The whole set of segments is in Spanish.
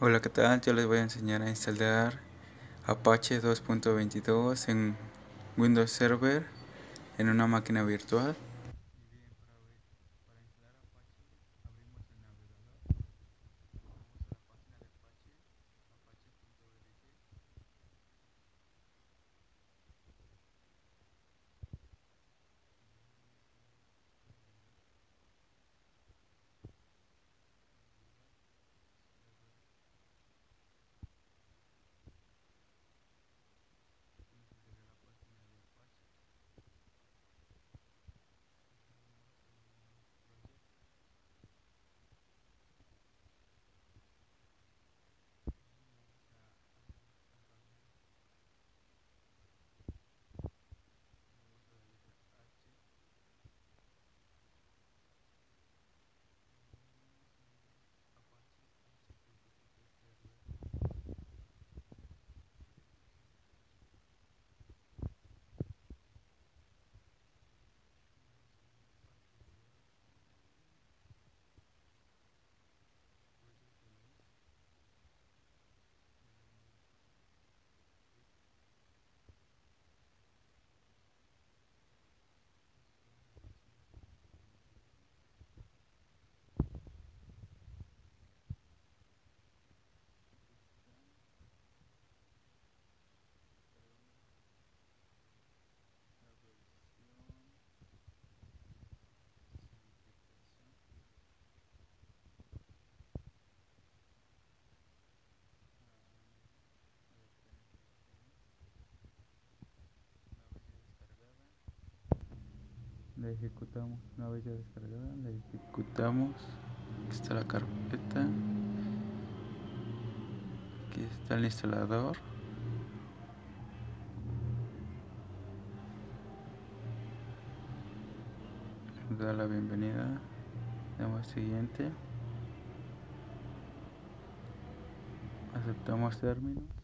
Hola, ¿qué tal? Yo les voy a enseñar a instalar Apache 2.22 en Windows Server en una máquina virtual. La ejecutamos una vez ya descargada la ejecutamos. Aquí está la carpeta. Aquí está el instalador. Da la bienvenida. Damos siguiente. Aceptamos términos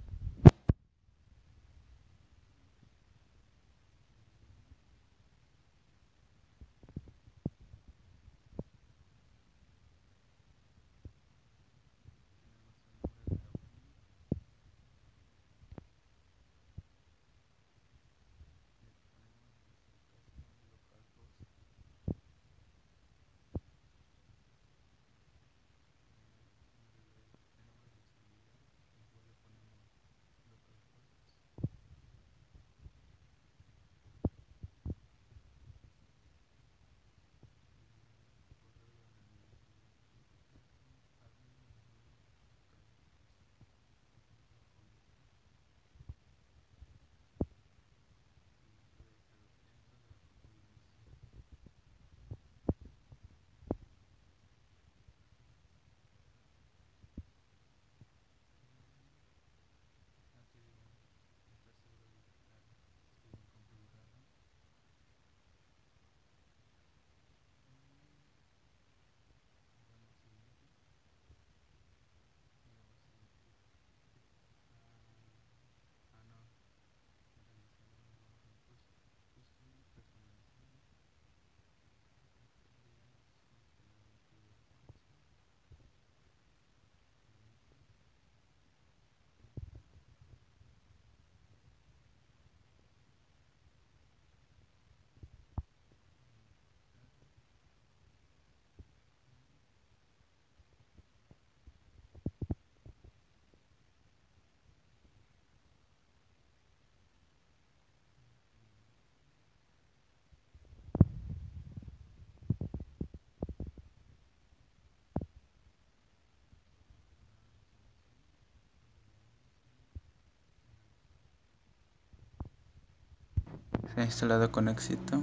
se ha instalado con éxito.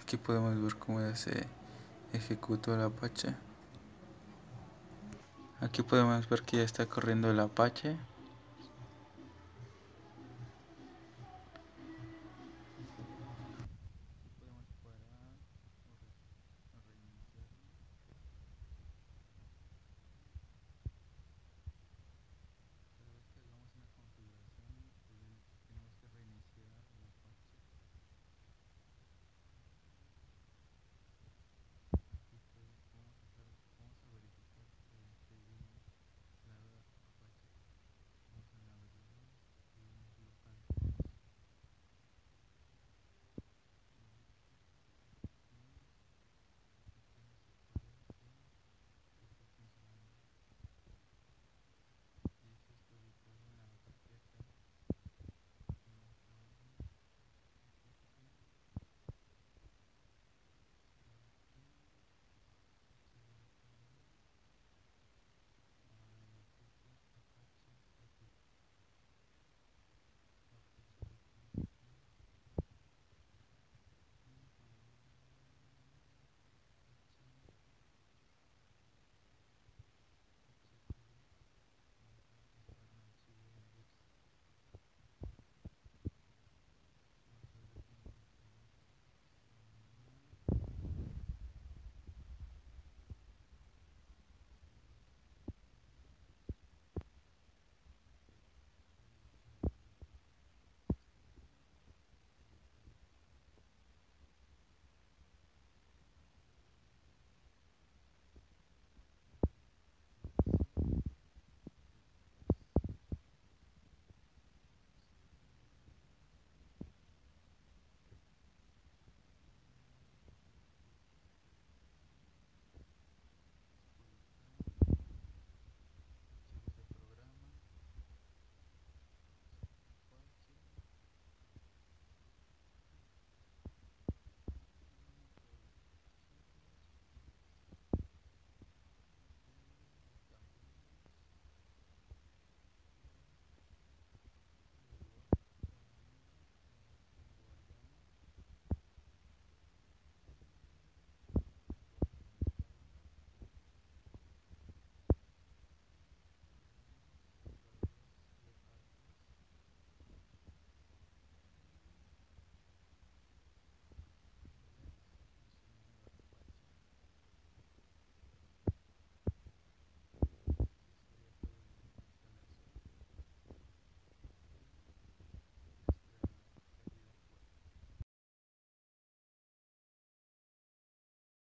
Aquí podemos ver cómo se ejecutó el apache. Aquí podemos ver que ya está corriendo el apache